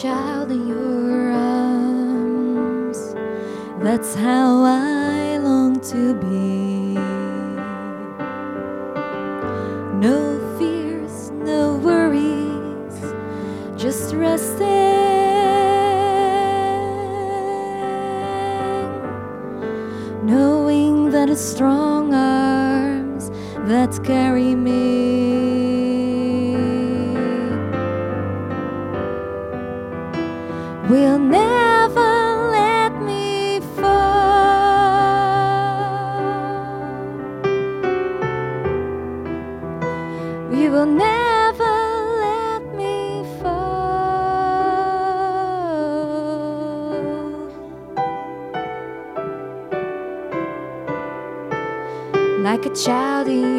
child in your arms. That's how I long to be. You will never let me fall. Like a child in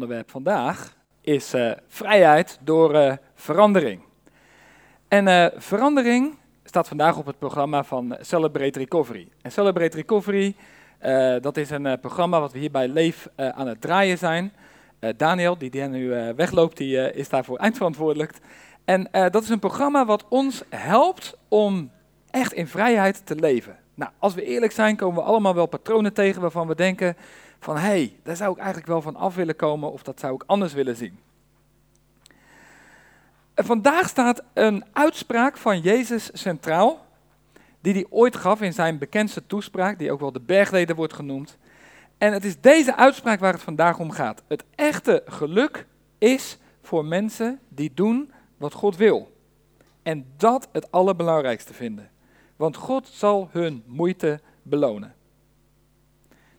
onderwerp vandaag is eh, vrijheid door eh, verandering. En eh, verandering staat vandaag op het programma van Celebrate Recovery. En Celebrate Recovery, dat is een programma wat we hier bij Leef aan het draaien zijn. Daniel, die, die nu wegloopt, die is daarvoor eindverantwoordelijk. En dat is een programma wat ons helpt om echt in vrijheid te leven. Nou, als we eerlijk zijn, komen we allemaal wel patronen tegen waarvan we denken van hé, hey, daar zou ik eigenlijk wel van af willen komen of dat zou ik anders willen zien. En vandaag staat een uitspraak van Jezus centraal, die hij ooit gaf in zijn bekendste toespraak, die ook wel de bergreden wordt genoemd. En het is deze uitspraak waar het vandaag om gaat. Het echte geluk is voor mensen die doen wat God wil. En dat het allerbelangrijkste vinden. Want God zal hun moeite belonen.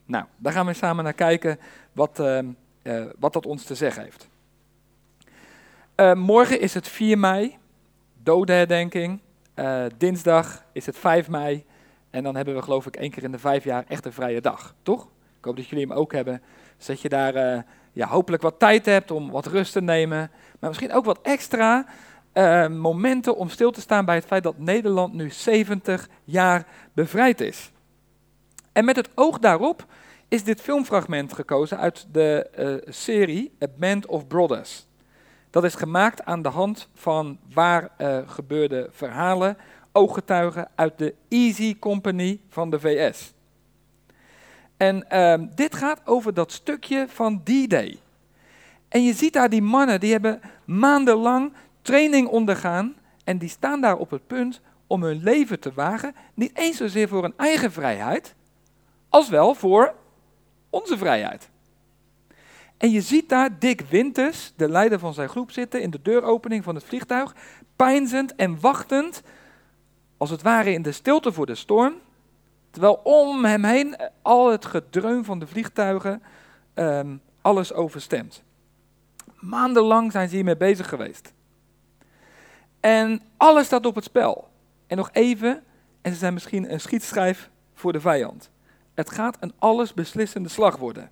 Nou, daar gaan we samen naar kijken wat, eh, eh, wat dat ons te zeggen heeft. Eh, morgen is het 4 mei, dodenherdenking. Dinsdag is het 5 mei. En dan hebben we geloof ik één keer in de vijf jaar echt een vrije dag, toch? Ik hoop dat jullie hem ook hebben. Dus dat je daar ja, hopelijk wat tijd hebt om wat rust te nemen. Maar misschien ook wat extra momenten om stil te staan bij het feit dat Nederland nu 70 jaar bevrijd is. En met het oog daarop is dit filmfragment gekozen uit de eh, serie A Band of Brothers. Dat is gemaakt aan de hand van waar eh, gebeurde verhalen, ooggetuigen uit de Easy Company van de VS. En ehm, dit gaat over dat stukje van D-Day. En je ziet daar die mannen, die hebben maandenlang training ondergaan en die staan daar op het punt om hun leven te wagen, niet eens zozeer voor hun eigen vrijheid, als wel voor onze vrijheid. En je ziet daar Dick Winters, de leider van zijn groep, zitten in de deuropening van het vliegtuig, pijnzend en wachtend, als het ware in de stilte voor de storm, terwijl om hem heen al het gedreun van de vliegtuigen ehm, alles overstemt. Maandenlang zijn ze hiermee bezig geweest. En alles staat op het spel. En nog even, en ze zijn misschien een schietschijf voor de vijand. Het gaat een allesbeslissende slag worden.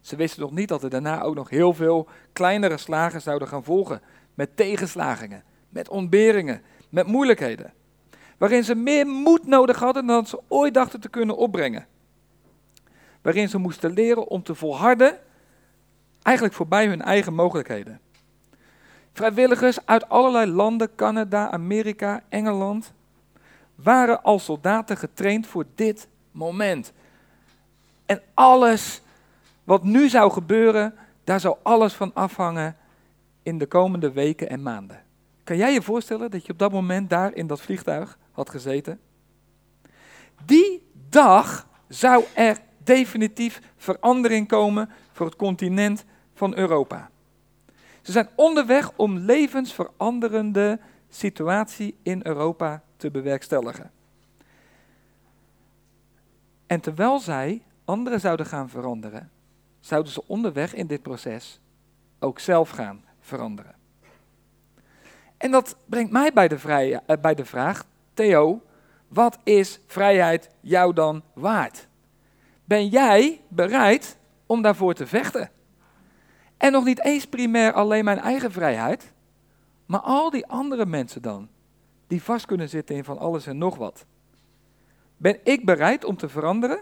Ze wisten nog niet dat er daarna ook nog heel veel kleinere slagen zouden gaan volgen. Met tegenslagingen, met ontberingen, met moeilijkheden. Waarin ze meer moed nodig hadden dan ze ooit dachten te kunnen opbrengen. Waarin ze moesten leren om te volharden, eigenlijk voorbij hun eigen mogelijkheden. Vrijwilligers uit allerlei landen, Canada, Amerika, Engeland, waren als soldaten getraind voor dit moment. En alles wat nu zou gebeuren, daar zou alles van afhangen in de komende weken en maanden. Kan jij je voorstellen dat je op dat moment daar in dat vliegtuig had gezeten? Die dag zou er definitief verandering komen voor het continent van Europa. Ze zijn onderweg om levensveranderende situatie in Europa te bewerkstelligen. En terwijl zij anderen zouden gaan veranderen, zouden ze onderweg in dit proces ook zelf gaan veranderen. En dat brengt mij bij de, vrij, uh, bij de vraag, Theo, wat is vrijheid jou dan waard? Ben jij bereid om daarvoor te vechten? En nog niet eens primair alleen mijn eigen vrijheid, maar al die andere mensen dan, die vast kunnen zitten in van alles en nog wat. Ben ik bereid om te veranderen?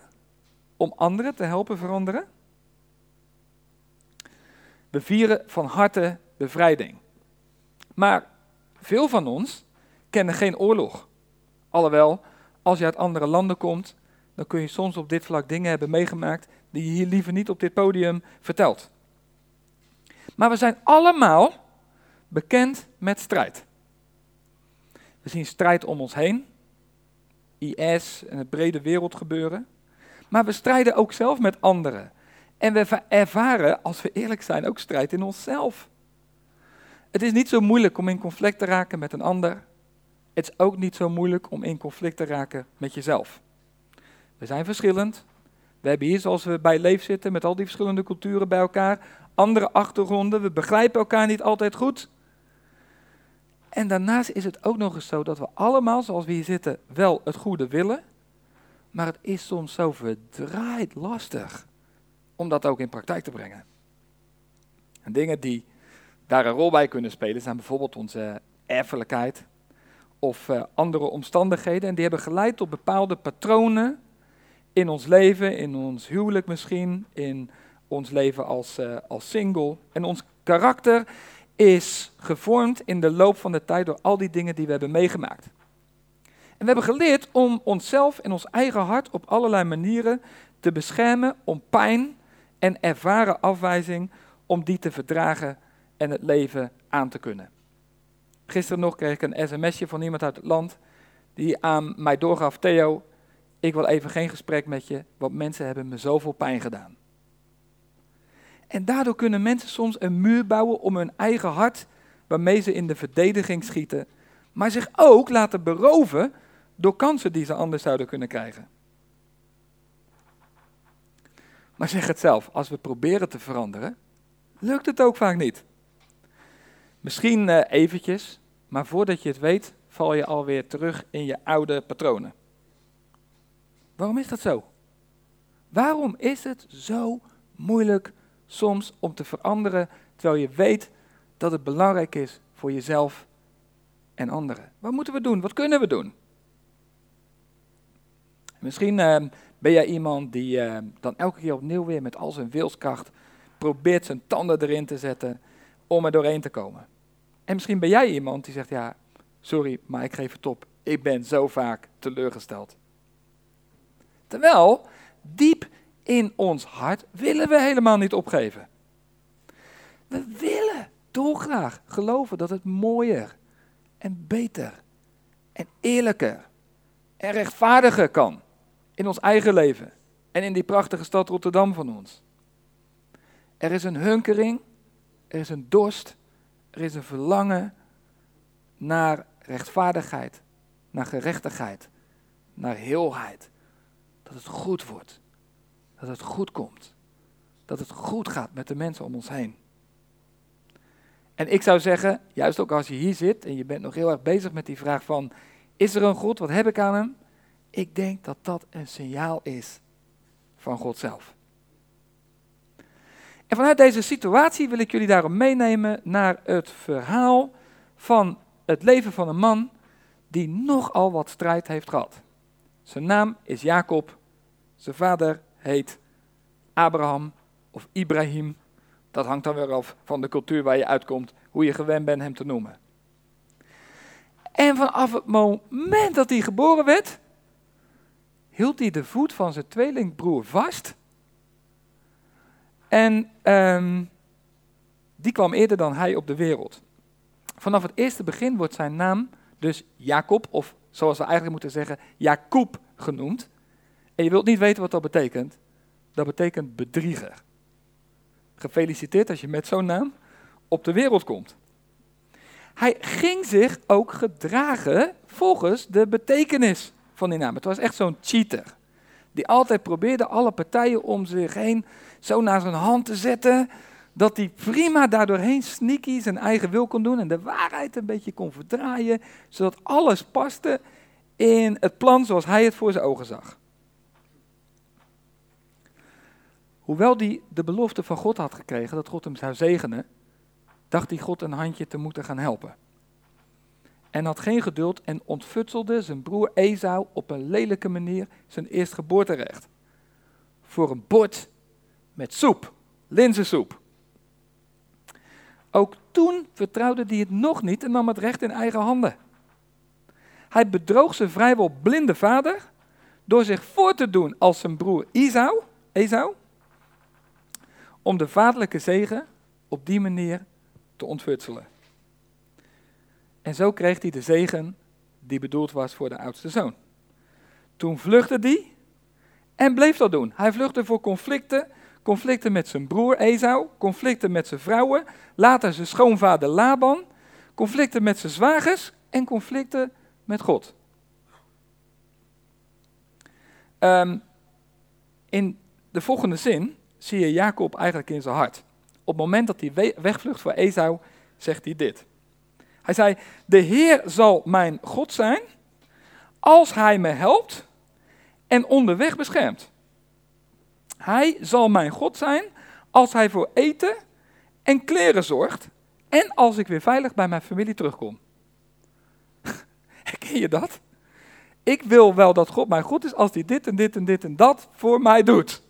Om anderen te helpen veranderen? We vieren van harte bevrijding. Maar veel van ons kennen geen oorlog. Alhoewel, als je uit andere landen komt, dan kun je soms op dit vlak dingen hebben meegemaakt die je hier liever niet op dit podium vertelt. Maar we zijn allemaal bekend met strijd. We zien strijd om ons heen, IS en het brede wereldgebeuren. Maar we strijden ook zelf met anderen. En we ervaren, als we eerlijk zijn, ook strijd in onszelf. Het is niet zo moeilijk om in conflict te raken met een ander. Het is ook niet zo moeilijk om in conflict te raken met jezelf. We zijn verschillend. We hebben hier, zoals we bij Leef zitten, met al die verschillende culturen bij elkaar, andere achtergronden. We begrijpen elkaar niet altijd goed. En daarnaast is het ook nog eens zo dat we allemaal, zoals we hier zitten, wel het goede willen. Maar het is soms zo verdraaid lastig om dat ook in praktijk te brengen. En dingen die daar een rol bij kunnen spelen zijn bijvoorbeeld onze erfelijkheid of uh, andere omstandigheden. En die hebben geleid tot bepaalde patronen in ons leven, in ons huwelijk misschien, in ons leven als, uh, als single. En ons karakter is gevormd in de loop van de tijd door al die dingen die we hebben meegemaakt. En we hebben geleerd om onszelf en ons eigen hart op allerlei manieren te beschermen om pijn en ervaren afwijzing, om die te verdragen en het leven aan te kunnen. Gisteren nog kreeg ik een sms'je van iemand uit het land die aan mij doorgaf, Theo, ik wil even geen gesprek met je, want mensen hebben me zoveel pijn gedaan. En daardoor kunnen mensen soms een muur bouwen om hun eigen hart, waarmee ze in de verdediging schieten, maar zich ook laten beroven door kansen die ze anders zouden kunnen krijgen. Maar zeg het zelf, als we proberen te veranderen, lukt het ook vaak niet. Misschien uh, eventjes, maar voordat je het weet, val je alweer terug in je oude patronen. Waarom is dat zo? Waarom is het zo moeilijk soms om te veranderen, terwijl je weet dat het belangrijk is voor jezelf en anderen? Wat moeten we doen? Wat kunnen we doen? Misschien uh, ben jij iemand die uh, dan elke keer opnieuw weer met al zijn wilskracht probeert zijn tanden erin te zetten om er doorheen te komen. En misschien ben jij iemand die zegt, ja, sorry, maar ik geef het op. Ik ben zo vaak teleurgesteld. Terwijl, diep in ons hart willen we helemaal niet opgeven. We willen dolgraag geloven dat het mooier en beter en eerlijker en rechtvaardiger kan in ons eigen leven en in die prachtige stad Rotterdam van ons. Er is een hunkering, er is een dorst, er is een verlangen naar rechtvaardigheid, naar gerechtigheid, naar heelheid. Dat het goed wordt, dat het goed komt, dat het goed gaat met de mensen om ons heen. En ik zou zeggen, juist ook als je hier zit en je bent nog heel erg bezig met die vraag van, is er een God, wat heb ik aan hem? Ik denk dat dat een signaal is van God zelf. En vanuit deze situatie wil ik jullie daarom meenemen naar het verhaal van het leven van een man die nogal wat strijd heeft gehad. Zijn naam is Jacob, zijn vader heet Abraham of Ibrahim. Dat hangt dan weer af van de cultuur waar je uitkomt, hoe je gewend bent hem te noemen. En vanaf het moment dat hij geboren werd, hield hij de voet van zijn tweelingbroer vast. En um, die kwam eerder dan hij op de wereld. Vanaf het eerste begin wordt zijn naam dus Jacob, of zoals we eigenlijk moeten zeggen, Jacob genoemd. En je wilt niet weten wat dat betekent. Dat betekent bedrieger. Gefeliciteerd als je met zo'n naam op de wereld komt. Hij ging zich ook gedragen volgens de betekenis van die naam. Het was echt zo'n cheater. Die altijd probeerde alle partijen om zich heen zo naar zijn hand te zetten. Dat hij prima daardoorheen sneaky zijn eigen wil kon doen. En de waarheid een beetje kon verdraaien. Zodat alles paste in het plan zoals hij het voor zijn ogen zag. Hoewel hij de belofte van God had gekregen dat God hem zou zegenen, dacht hij God een handje te moeten gaan helpen. En had geen geduld en ontfutselde zijn broer Esau op een lelijke manier zijn eerstgeboorterecht. Voor een bord met soep, linzensoep. Ook toen vertrouwde hij het nog niet en nam het recht in eigen handen. Hij bedroog zijn vrijwel blinde vader door zich voor te doen als zijn broer Esau, Esau om de vaderlijke zegen op die manier te ontfutselen. En zo kreeg hij de zegen die bedoeld was voor de oudste zoon. Toen vluchtte hij en bleef dat doen. Hij vluchtte voor conflicten, conflicten met zijn broer Esau, conflicten met zijn vrouwen, later zijn schoonvader Laban, conflicten met zijn zwagers en conflicten met God. Um, in de volgende zin zie je Jacob eigenlijk in zijn hart. Op het moment dat hij wegvlucht voor Esau, zegt hij dit. Hij zei, de Heer zal mijn God zijn als hij me helpt en onderweg beschermt. Hij zal mijn God zijn als hij voor eten en kleren zorgt en als ik weer veilig bij mijn familie terugkom. Herken je dat? Ik wil wel dat God mijn God is als hij dit en dit en dit en dat voor mij doet.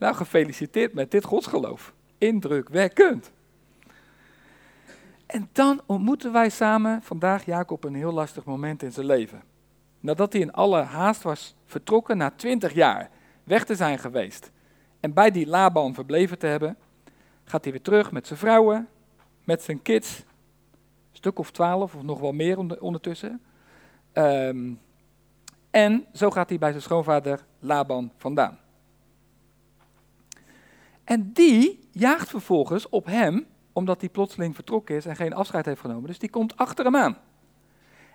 Nou, gefeliciteerd met dit godsgeloof. Indrukwekkend. En dan ontmoeten wij samen vandaag Jacob een heel lastig moment in zijn leven. Nadat hij in alle haast was vertrokken na twintig jaar weg te zijn geweest en bij die Laban verbleven te hebben, gaat hij weer terug met zijn vrouwen, met zijn kids, een stuk of twaalf of nog wel meer ondertussen. Um, en zo gaat hij bij zijn schoonvader Laban vandaan. En die jaagt vervolgens op hem omdat hij plotseling vertrokken is en geen afscheid heeft genomen. Dus die komt achter hem aan.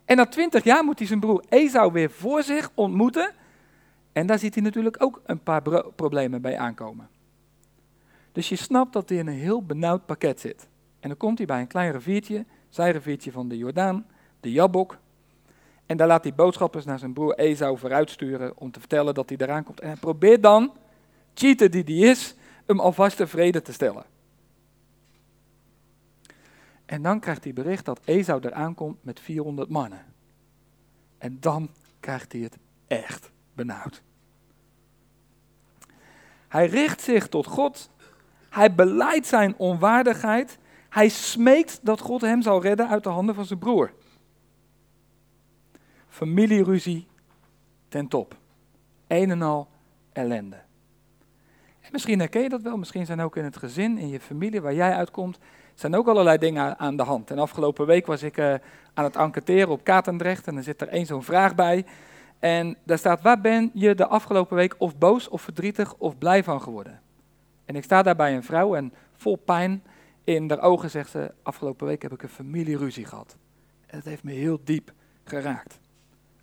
En na twintig jaar moet hij zijn broer Esau weer voor zich ontmoeten. En daar ziet hij natuurlijk ook een paar problemen bij aankomen. Dus je snapt dat hij in een heel benauwd pakket zit. En dan komt hij bij een klein riviertje, zijriviertje van de Jordaan, de Jabok. En daar laat hij boodschappers naar zijn broer Esau vooruitsturen om te vertellen dat hij eraan komt. En probeert dan, cheater die die is, hem alvast tevreden te stellen. En dan krijgt hij bericht dat Esau eraan komt met 400 mannen. En dan krijgt hij het echt benauwd. Hij richt zich tot God. Hij beleidt zijn onwaardigheid. Hij smeekt dat God hem zal redden uit de handen van zijn broer. Familieruzie ten top. Een en al ellende. En misschien herken je dat wel. Misschien zijn ook in het gezin, in je familie waar jij uitkomt, zijn ook allerlei dingen aan de hand. En afgelopen week was ik uh, aan het enquêteren op Katendrecht en er zit er één zo'n vraag bij. En daar staat, waar ben je de afgelopen week of boos of verdrietig of blij van geworden? En ik sta daar bij een vrouw en vol pijn in haar ogen zegt ze, afgelopen week heb ik een familieruzie gehad. En dat heeft me heel diep geraakt.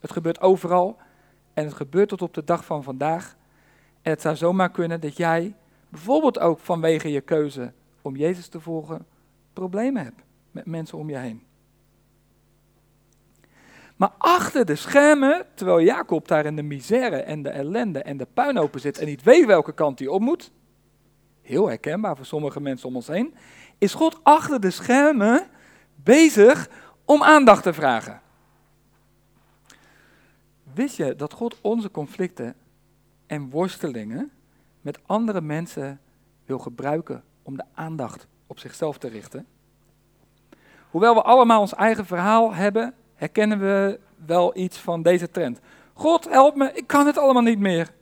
Het gebeurt overal en het gebeurt tot op de dag van vandaag. En het zou zomaar kunnen dat jij bijvoorbeeld ook vanwege je keuze om Jezus te volgen problemen hebt met mensen om je heen. Maar achter de schermen, terwijl Jacob daar in de misère en de ellende en de puinhopen zit en niet weet welke kant hij op moet, heel herkenbaar voor sommige mensen om ons heen, is God achter de schermen bezig om aandacht te vragen. Wist je dat God onze conflicten en worstelingen met andere mensen wil gebruiken om de aandacht op zichzelf te richten? Hoewel we allemaal ons eigen verhaal hebben, herkennen we wel iets van deze trend. God help me, ik kan het allemaal niet meer.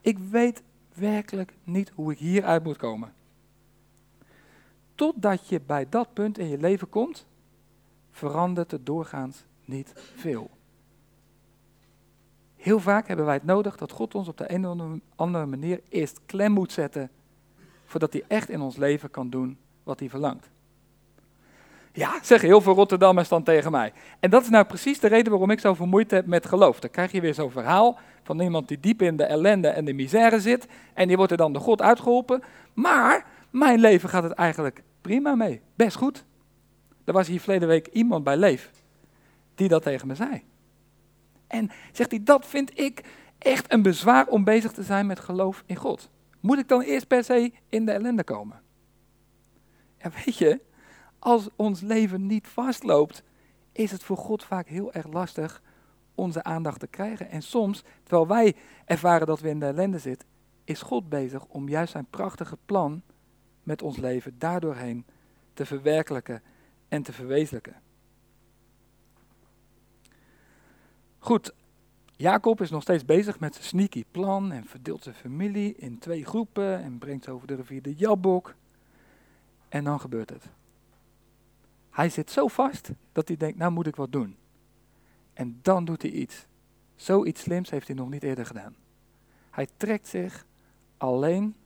Ik weet werkelijk niet hoe ik hieruit moet komen. Totdat je bij dat punt in je leven komt, verandert het doorgaans niet veel. Heel vaak hebben wij het nodig dat God ons op de een of andere manier eerst klem moet zetten, voordat hij echt in ons leven kan doen wat hij verlangt. Ja, zeggen heel veel Rotterdammers dan tegen mij. En dat is nou precies de reden waarom ik zo vermoeid heb met geloof. Dan krijg je weer zo'n verhaal van iemand die diep in de ellende en de misère zit. En die wordt er dan door God uitgeholpen. Maar mijn leven gaat het eigenlijk prima mee. Best goed. Er was hier verleden week iemand bij Leef die dat tegen me zei. En zegt hij, dat vind ik echt een bezwaar om bezig te zijn met geloof in God. Moet ik dan eerst per se in de ellende komen? En weet je, als ons leven niet vastloopt, is het voor God vaak heel erg lastig onze aandacht te krijgen. En soms, terwijl wij ervaren dat we in de ellende zitten, is God bezig om juist zijn prachtige plan met ons leven daardoorheen te verwerkelijken en te verwezenlijken. Goed, Jacob is nog steeds bezig met zijn sneaky plan en verdeelt zijn familie in twee groepen en brengt over de rivier de Jabbok. En dan gebeurt het. Hij zit zo vast dat hij denkt, nou moet ik wat doen. En dan doet hij iets. Zoiets slims heeft hij nog niet eerder gedaan. Hij trekt zich alleen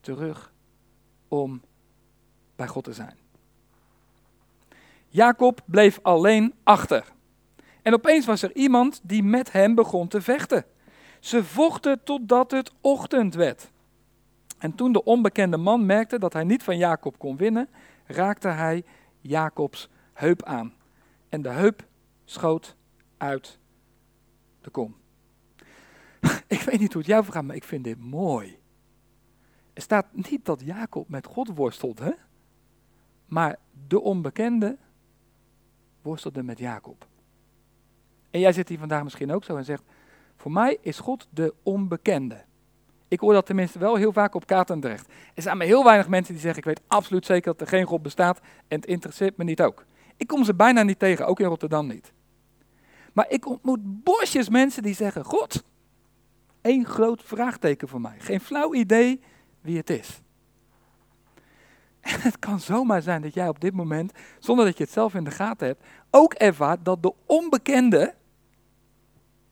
terug om bij God te zijn. Jacob bleef alleen achter. En opeens was er iemand die met hem begon te vechten. Ze vochten totdat het ochtend werd. En toen de onbekende man merkte dat hij niet van Jacob kon winnen, raakte hij Jacobs heup aan. En de heup schoot uit de kom. Ik weet niet hoe het jou vergaat, maar ik vind dit mooi. Er staat niet dat Jacob met God worstelt, hè? maar de onbekende worstelde met Jacob. En jij zit hier vandaag misschien ook zo en zegt, voor mij is God de onbekende. Ik hoor dat tenminste wel heel vaak op Katendrecht. Er zijn maar heel weinig mensen die zeggen, ik weet absoluut zeker dat er geen God bestaat en het interesseert me niet ook. Ik kom ze bijna niet tegen, ook in Rotterdam niet. Maar ik ontmoet bosjes mensen die zeggen, God, één groot vraagteken voor mij. Geen flauw idee wie het is. En het kan zomaar zijn dat jij op dit moment, zonder dat je het zelf in de gaten hebt, ook ervaart dat de onbekende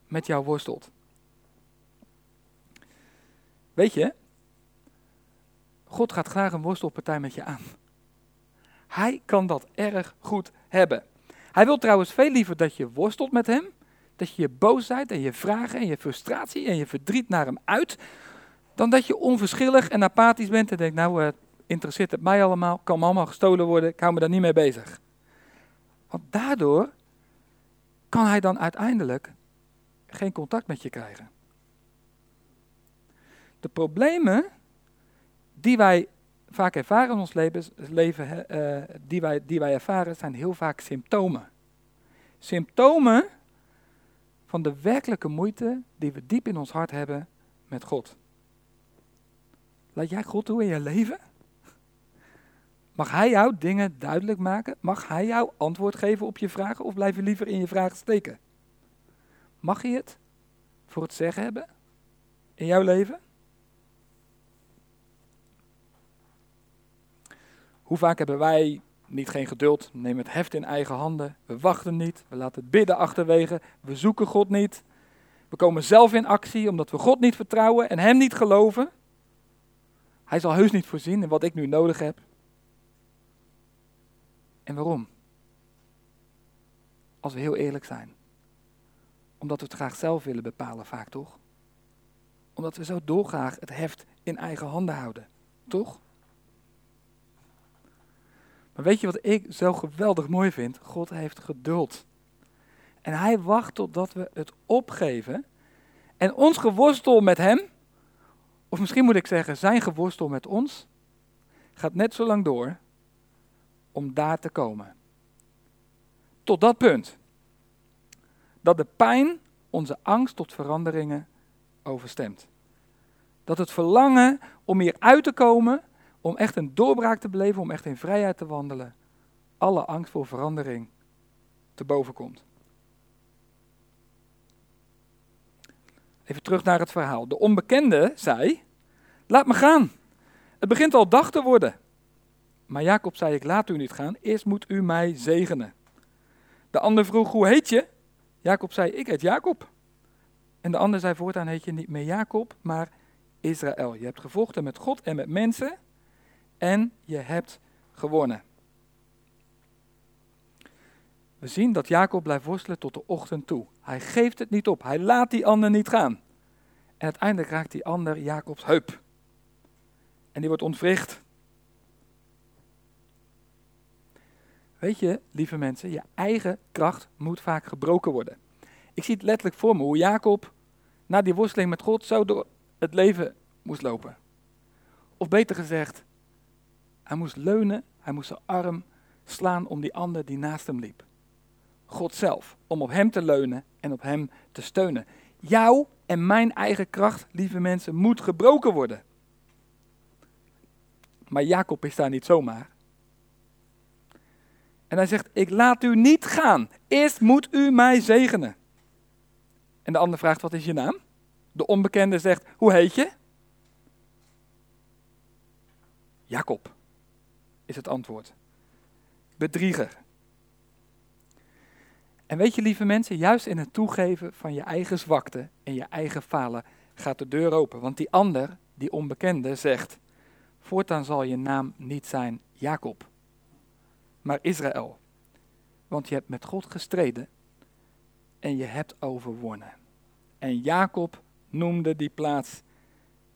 met jou worstelt. Weet je, God gaat graag een worstelpartij met je aan. Hij kan dat erg goed hebben. Hij wil trouwens veel liever dat je worstelt met hem, dat je je boosheid en je vragen en je frustratie en je verdriet naar hem uit, dan dat je onverschillig en apathisch bent en denkt, nou, uh, interesseert het mij allemaal, kan me allemaal gestolen worden, ik hou me daar niet mee bezig. Want daardoor kan hij dan uiteindelijk geen contact met je krijgen. De problemen die wij vaak ervaren in ons leven, uh, die, wij, die wij ervaren, zijn heel vaak symptomen. Symptomen van de werkelijke moeite die we diep in ons hart hebben met God. Laat jij God toe in je leven? Mag Hij jou dingen duidelijk maken? Mag Hij jou antwoord geven op je vragen of blijf je liever in je vragen steken? Mag je het voor het zeggen hebben in jouw leven? Hoe vaak hebben wij niet geen geduld, nemen het heft in eigen handen, we wachten niet, we laten het bidden achterwege, we zoeken God niet. We komen zelf in actie omdat we God niet vertrouwen en Hem niet geloven. Hij zal heus niet voorzien in wat ik nu nodig heb. En waarom? Als we heel eerlijk zijn. Omdat we het graag zelf willen bepalen, vaak toch? Omdat we zo dolgraag het heft in eigen handen houden, toch? Maar weet je wat ik zo geweldig mooi vind? God heeft geduld. En hij wacht totdat we het opgeven. En ons geworstel met hem, of misschien moet ik zeggen zijn geworstel met ons, gaat net zo lang door om daar te komen. Tot dat punt. Dat de pijn onze angst tot veranderingen overstemt. Dat het verlangen om hier uit te komen, om echt een doorbraak te beleven, om echt in vrijheid te wandelen, alle angst voor verandering te boven komt. Even terug naar het verhaal. De onbekende zei: Laat me gaan. Het begint al dag te worden. Maar Jacob zei: Ik laat u niet gaan, eerst moet u mij zegenen. De ander vroeg: Hoe heet je? Jacob zei: Ik heet Jacob. En de ander zei: Voortaan heet je niet meer Jacob, maar Israël. Je hebt gevochten met God en met mensen en je hebt gewonnen. We zien dat Jacob blijft worstelen tot de ochtend toe. Hij geeft het niet op. Hij laat die ander niet gaan. En uiteindelijk raakt die ander Jacobs heup. En die wordt ontwricht. Weet je, lieve mensen, je eigen kracht moet vaak gebroken worden. Ik zie het letterlijk voor me hoe Jacob na die worsteling met God zo door het leven moest lopen. Of beter gezegd, hij moest leunen, hij moest zijn arm slaan om die ander die naast hem liep. God zelf, om op hem te leunen en op hem te steunen. Jouw en mijn eigen kracht, lieve mensen, moet gebroken worden. Maar Jacob is daar niet zomaar. En hij zegt, ik laat u niet gaan. Eerst moet u mij zegenen. En de ander vraagt, wat is je naam? De onbekende zegt, hoe heet je? Jacob, is het antwoord. Bedrieger. En weet je, lieve mensen, juist in het toegeven van je eigen zwakte en je eigen falen gaat de deur open. Want die ander, die onbekende, zegt: Voortaan zal je naam niet zijn Jacob, maar Israël. Want je hebt met God gestreden en je hebt overwonnen. En Jacob noemde die plaats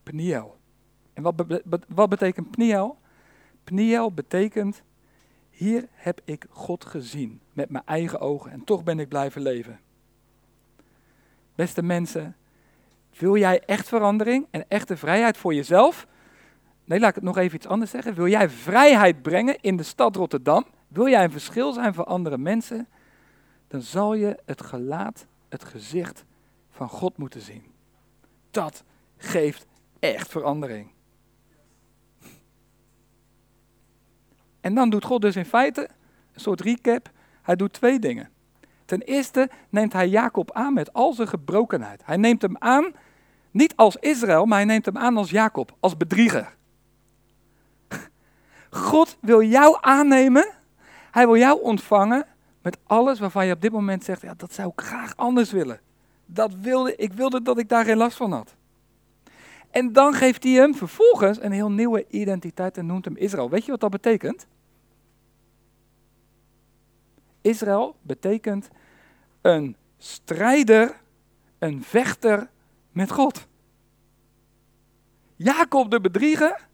Pniel. En wat, wat betekent Pniel? Pniel betekent hier heb ik God gezien met mijn eigen ogen en toch ben ik blijven leven. Beste mensen, wil jij echt verandering en echte vrijheid voor jezelf? Nee, laat ik het nog even iets anders zeggen. Wil jij vrijheid brengen in de stad Rotterdam? Wil jij een verschil zijn voor andere mensen? Dan zal je het gelaat, het gezicht van God moeten zien. Dat geeft echt verandering. En dan doet God dus in feite een soort recap. Hij doet twee dingen. Ten eerste neemt hij Jacob aan met al zijn gebrokenheid. Hij neemt hem aan niet als Israël, maar hij neemt hem aan als Jacob, als bedrieger. God wil jou aannemen. Hij wil jou ontvangen met alles waarvan je op dit moment zegt: ja, dat zou ik graag anders willen. Dat wilde, ik wilde dat ik daar geen last van had. En dan geeft hij hem vervolgens een heel nieuwe identiteit en noemt hem Israël. Weet je wat dat betekent? Israël betekent een strijder, een vechter met God. Jacob de bedrieger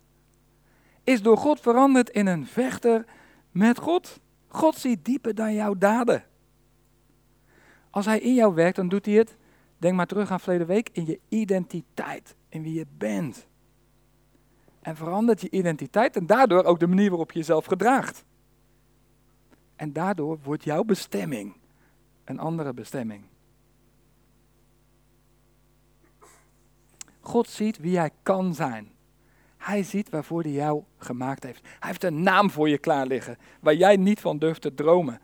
is door God veranderd in een vechter met God. God ziet dieper dan jouw daden. Als hij in jou werkt, dan doet hij het, denk maar terug aan verleden week, in je identiteit, in wie je bent. En verandert je identiteit en daardoor ook de manier waarop je jezelf gedraagt. En daardoor wordt jouw bestemming een andere bestemming. God ziet wie jij kan zijn. Hij ziet waarvoor hij jou gemaakt heeft. Hij heeft een naam voor je klaar liggen, waar jij niet van durft te dromen.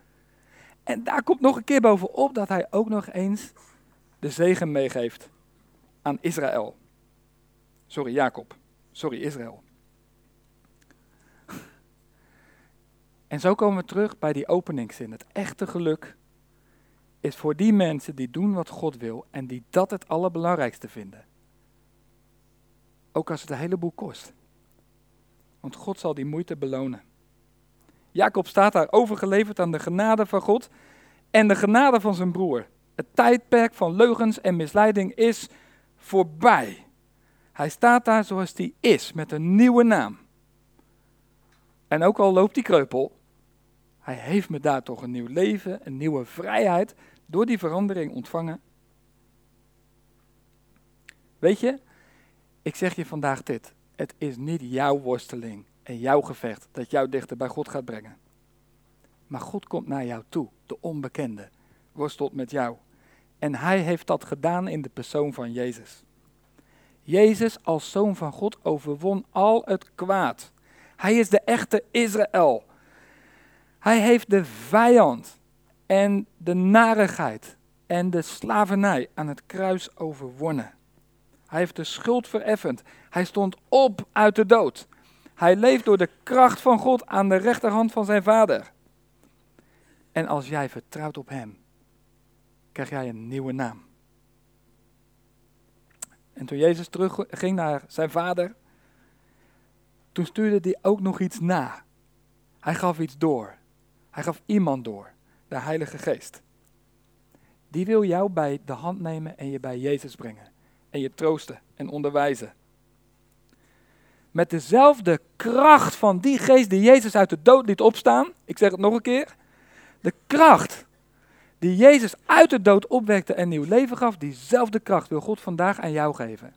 En daar komt nog een keer bovenop dat hij ook nog eens de zegen meegeeft aan Israël. Sorry, Jacob. Sorry, Israël. En zo komen we terug bij die openingszin. Het echte geluk is voor die mensen die doen wat God wil en die dat het allerbelangrijkste vinden. Ook als het een heleboel kost. want God zal die moeite belonen. Jacob staat daar overgeleverd aan de genade van God en de genade van zijn broer. Het tijdperk van leugens en misleiding is voorbij. Hij staat daar zoals hij is, met een nieuwe naam. En ook al loopt die kreupel, hij heeft me daar toch een nieuw leven, een nieuwe vrijheid door die verandering ontvangen. Weet je, ik zeg je vandaag dit. Het is niet jouw worsteling en jouw gevecht dat jou dichter bij God gaat brengen. Maar God komt naar jou toe, de onbekende, worstelt met jou. En hij heeft dat gedaan in de persoon van Jezus. Jezus als zoon van God overwon al het kwaad. Hij is de echte Israël. Hij heeft de vijand en de narigheid en de slavernij aan het kruis overwonnen. Hij heeft de schuld vereffend. Hij stond op uit de dood. Hij leeft door de kracht van God aan de rechterhand van zijn vader. En als jij vertrouwt op Hem, krijg jij een nieuwe naam. En toen Jezus terugging naar zijn vader, toen stuurde hij ook nog iets na. Hij gaf iets door. Hij gaf iemand door, de Heilige Geest. Die wil jou bij de hand nemen en je bij Jezus brengen. En je troosten en onderwijzen. Met dezelfde kracht van die geest die Jezus uit de dood liet opstaan. Ik zeg het nog een keer. De kracht die Jezus uit de dood opwekte en nieuw leven gaf, diezelfde kracht wil God vandaag aan jou geven.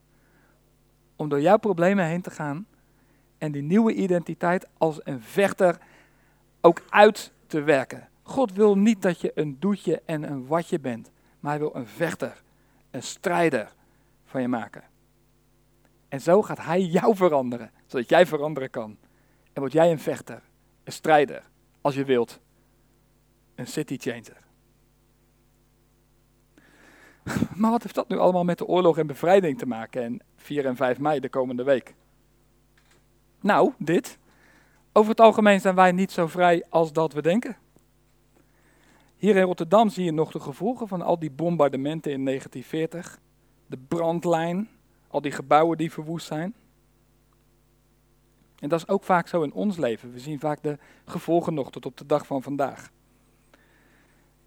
Om door jouw problemen heen te gaan en die nieuwe identiteit als een vechter ook uit te werken. God wil niet dat je een doetje en een watje bent, maar hij wil een vechter, een strijder van je maken. En zo gaat hij jou veranderen, zodat jij veranderen kan. En word jij een vechter, een strijder, als je wilt, een city changer. Maar wat heeft dat nu allemaal met de oorlog en bevrijding te maken en 4 en 5 mei de komende week? Nou, dit. Over het algemeen zijn wij niet zo vrij als dat we denken. Hier in Rotterdam zie je nog de gevolgen van al die bombardementen in 1940. De brandlijn, al die gebouwen die verwoest zijn. En dat is ook vaak zo in ons leven. We zien vaak de gevolgen nog tot op de dag van vandaag.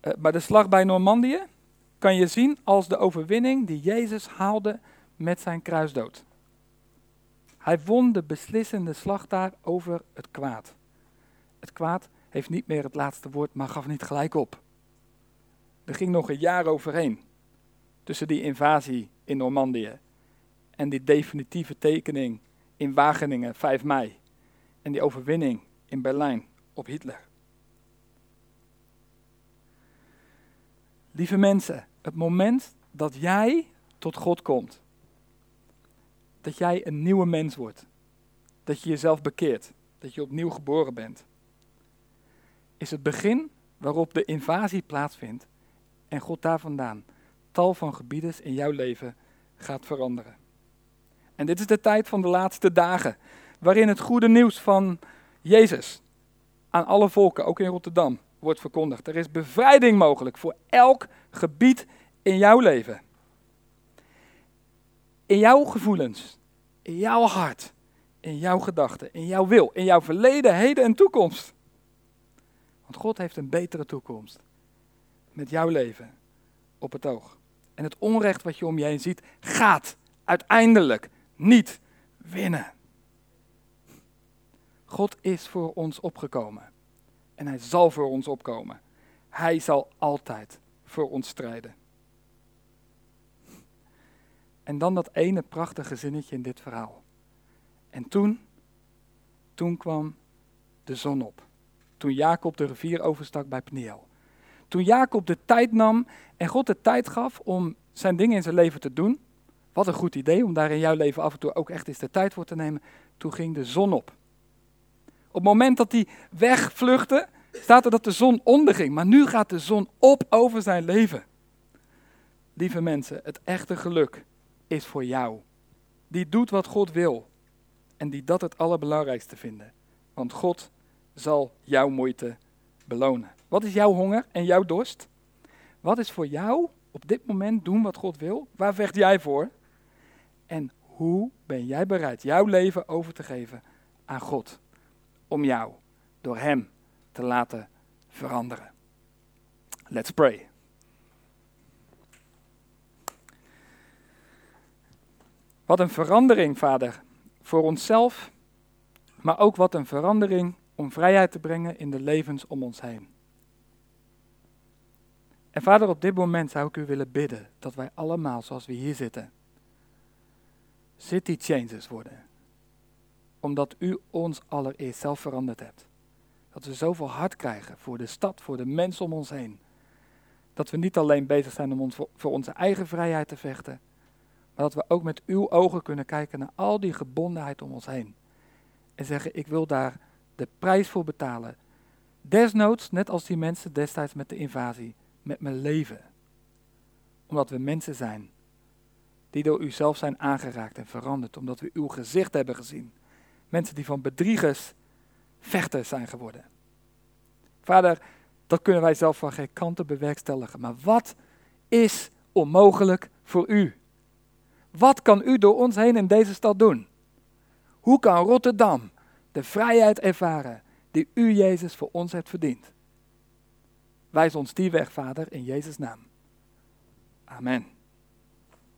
Uh, bij de slag bij Normandië kan je zien als de overwinning die Jezus haalde met zijn kruisdood. Hij won de beslissende slag daar over het kwaad. Het kwaad heeft niet meer het laatste woord, maar gaf niet gelijk op. Er ging nog een jaar overheen tussen die invasie in Normandië en die definitieve tekening in Wageningen 5 mei en die overwinning in Berlijn op Hitler. Lieve mensen, het moment dat jij tot God komt, dat jij een nieuwe mens wordt, dat je jezelf bekeert, dat je opnieuw geboren bent, is het begin waarop de invasie plaatsvindt en God daar vandaan tal van gebieden in jouw leven gaat veranderen. En dit is de tijd van de laatste dagen, waarin het goede nieuws van Jezus aan alle volken, ook in Rotterdam, wordt verkondigd. Er is bevrijding mogelijk voor elk gebied in jouw leven. In jouw gevoelens, in jouw hart, in jouw gedachten, in jouw wil, in jouw verleden, heden en toekomst. Want God heeft een betere toekomst met jouw leven op het oog. En het onrecht wat je om je heen ziet, gaat uiteindelijk niet winnen. God is voor ons opgekomen. En hij zal voor ons opkomen. Hij zal altijd voor ons strijden. En dan dat ene prachtige zinnetje in dit verhaal. En toen, toen kwam de zon op. Toen Jacob de rivier overstak bij Pniel. Toen Jacob de tijd nam en God de tijd gaf om zijn dingen in zijn leven te doen. Wat een goed idee om daar in jouw leven af en toe ook echt eens de tijd voor te nemen. Toen ging de zon op. Op het moment dat hij wegvluchtte, staat er dat de zon onderging. Maar nu gaat de zon op over zijn leven. Lieve mensen, het echte geluk is voor jou. Die doet wat God wil. En die dat het allerbelangrijkste vinden. Want God zal jouw moeite belonen. Wat is jouw honger en jouw dorst? Wat is voor jou op dit moment doen wat God wil? Waar vecht jij voor? En hoe ben jij bereid jouw leven over te geven aan God om jou door Hem te laten veranderen. Let's pray. Wat een verandering, Vader, voor onszelf, maar ook wat een verandering om vrijheid te brengen in de levens om ons heen. En Vader, op dit moment zou ik u willen bidden dat wij allemaal, zoals we hier zitten, city changers worden. Omdat u ons allereerst zelf veranderd hebt. Dat we zoveel hart krijgen voor de stad, voor de mensen om ons heen. Dat we niet alleen bezig zijn om voor onze eigen vrijheid te vechten, maar dat we ook met uw ogen kunnen kijken naar al die gebondenheid om ons heen. En zeggen, ik wil daar de prijs voor betalen. Desnoods, net als die mensen destijds met de invasie, met mijn leven. Omdat we mensen zijn die door u zelf zijn aangeraakt en veranderd, omdat we uw gezicht hebben gezien. Mensen die van bedriegers vechters zijn geworden. Vader, dat kunnen wij zelf van geen kanten bewerkstelligen. Maar wat is onmogelijk voor u? Wat kan u door ons heen in deze stad doen? Hoe kan Rotterdam de vrijheid ervaren die u, Jezus, voor ons hebt verdiend? Wijs ons die weg, Vader, in Jezus' naam. Amen.